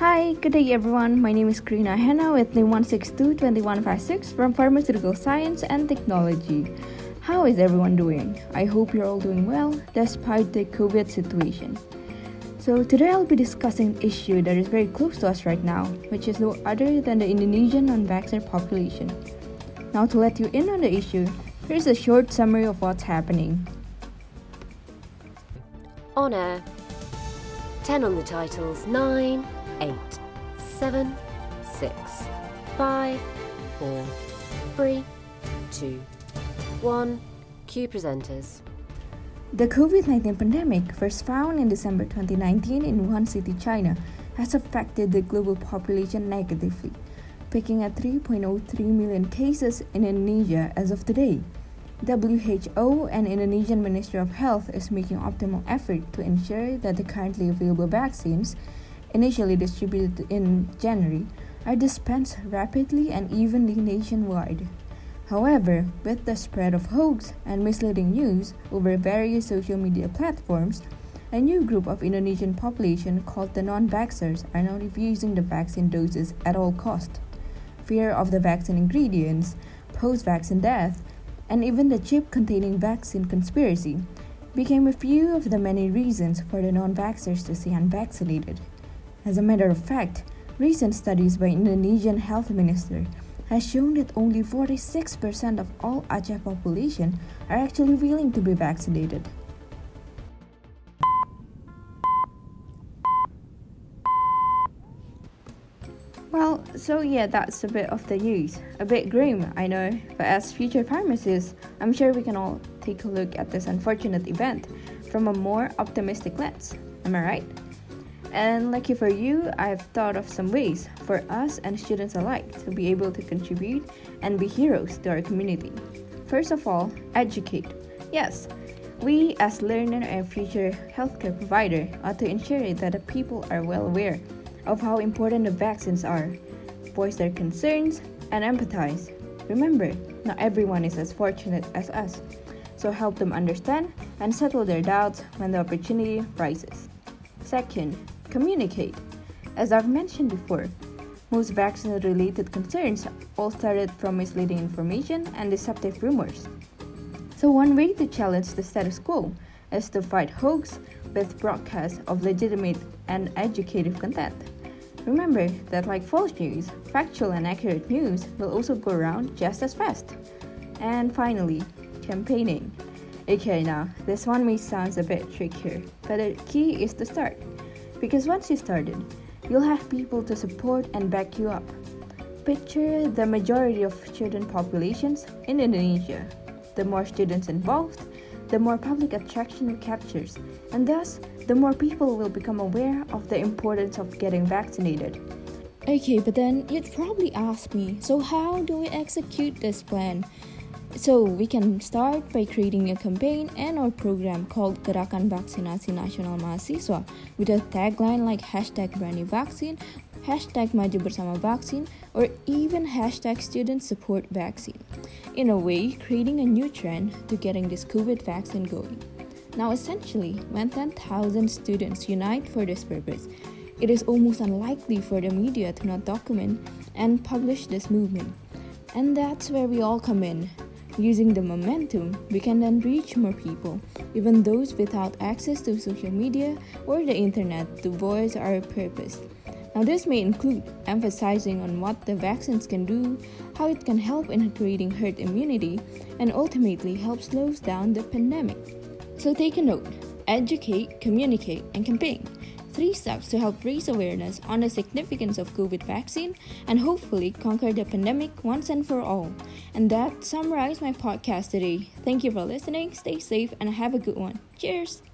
Hi, good day everyone. My name is Kireina Hana with NIM 1622156 from Pharmaceutical Science and Technology. How is everyone doing? I hope you're all doing well despite the COVID situation. So, today I'll be discussing an issue that is very close to us right now, which is no other than the Indonesian non vaccinated population. Now, to let you in on the issue, here's a short summary of what's happening. On air. 10 on the titles 9, 8, 7, 6, 5, 4, 3, 2, 1. Cue presenters. The COVID 19 pandemic, first found in December 2019 in Wuhan City, China, has affected the global population negatively, peaking at 3.03 million cases in Indonesia as of today. WHO and Indonesian Ministry of Health is making optimal effort to ensure that the currently available vaccines, initially distributed in January, are dispensed rapidly and evenly nationwide. However, with the spread of hoax and misleading news over various social media platforms, a new group of Indonesian population called the non-vaxxers are now refusing the vaccine doses at all cost. Fear of the vaccine ingredients, post-vaccine death, and even the chip containing vaccine conspiracy became a few of the many reasons for the non-vaxxers to stay unvaccinated. As a matter of fact, recent studies by Indonesian health minister has shown that only 46% of all Aceh population are actually willing to be vaccinated. Well, so yeah, that's a bit of the news. A bit grim, I know, but as future pharmacists, I'm sure we can all take a look at this unfortunate event from a more optimistic lens. Am I right? And lucky for you, I've thought of some ways for us and students alike to be able to contribute and be heroes to our community. First of all, educate. Yes, we as learner and future healthcare provider ought to ensure that the people are well aware of how important the vaccines are, voice their concerns, and empathize. Remember, not everyone is as fortunate as us, so help them understand and settle their doubts when the opportunity rises. Second, communicate. As I've mentioned before, most vaccine related concerns all started from misleading information and deceptive rumors. So, one way to challenge the status quo is to fight hoax with broadcasts of legitimate and educative content. Remember that, like false news, factual and accurate news will also go around just as fast. And finally, campaigning. Okay, now this one may sound a bit trickier, but the key is to start. Because once you started, you'll have people to support and back you up. Picture the majority of student populations in Indonesia. The more students involved, the more public attraction it captures, and thus, the more people will become aware of the importance of getting vaccinated. Okay, but then you'd probably ask me so, how do we execute this plan? So we can start by creating a campaign and our program called Gerakan Vaksinasi Nasional Mahasiswa with a tagline like hashtag Berani Vaksin, hashtag Maju Bersama or even hashtag Student Support Vaccine. In a way, creating a new trend to getting this COVID vaccine going. Now, essentially, when 10,000 students unite for this purpose, it is almost unlikely for the media to not document and publish this movement. And that's where we all come in. Using the momentum, we can then reach more people, even those without access to social media or the internet, to voice our purpose. Now, this may include emphasizing on what the vaccines can do, how it can help in creating herd immunity, and ultimately help slow down the pandemic. So, take a note educate, communicate, and campaign three steps to help raise awareness on the significance of COVID vaccine and hopefully conquer the pandemic once and for all. And that summarizes my podcast today. Thank you for listening, stay safe, and have a good one. Cheers!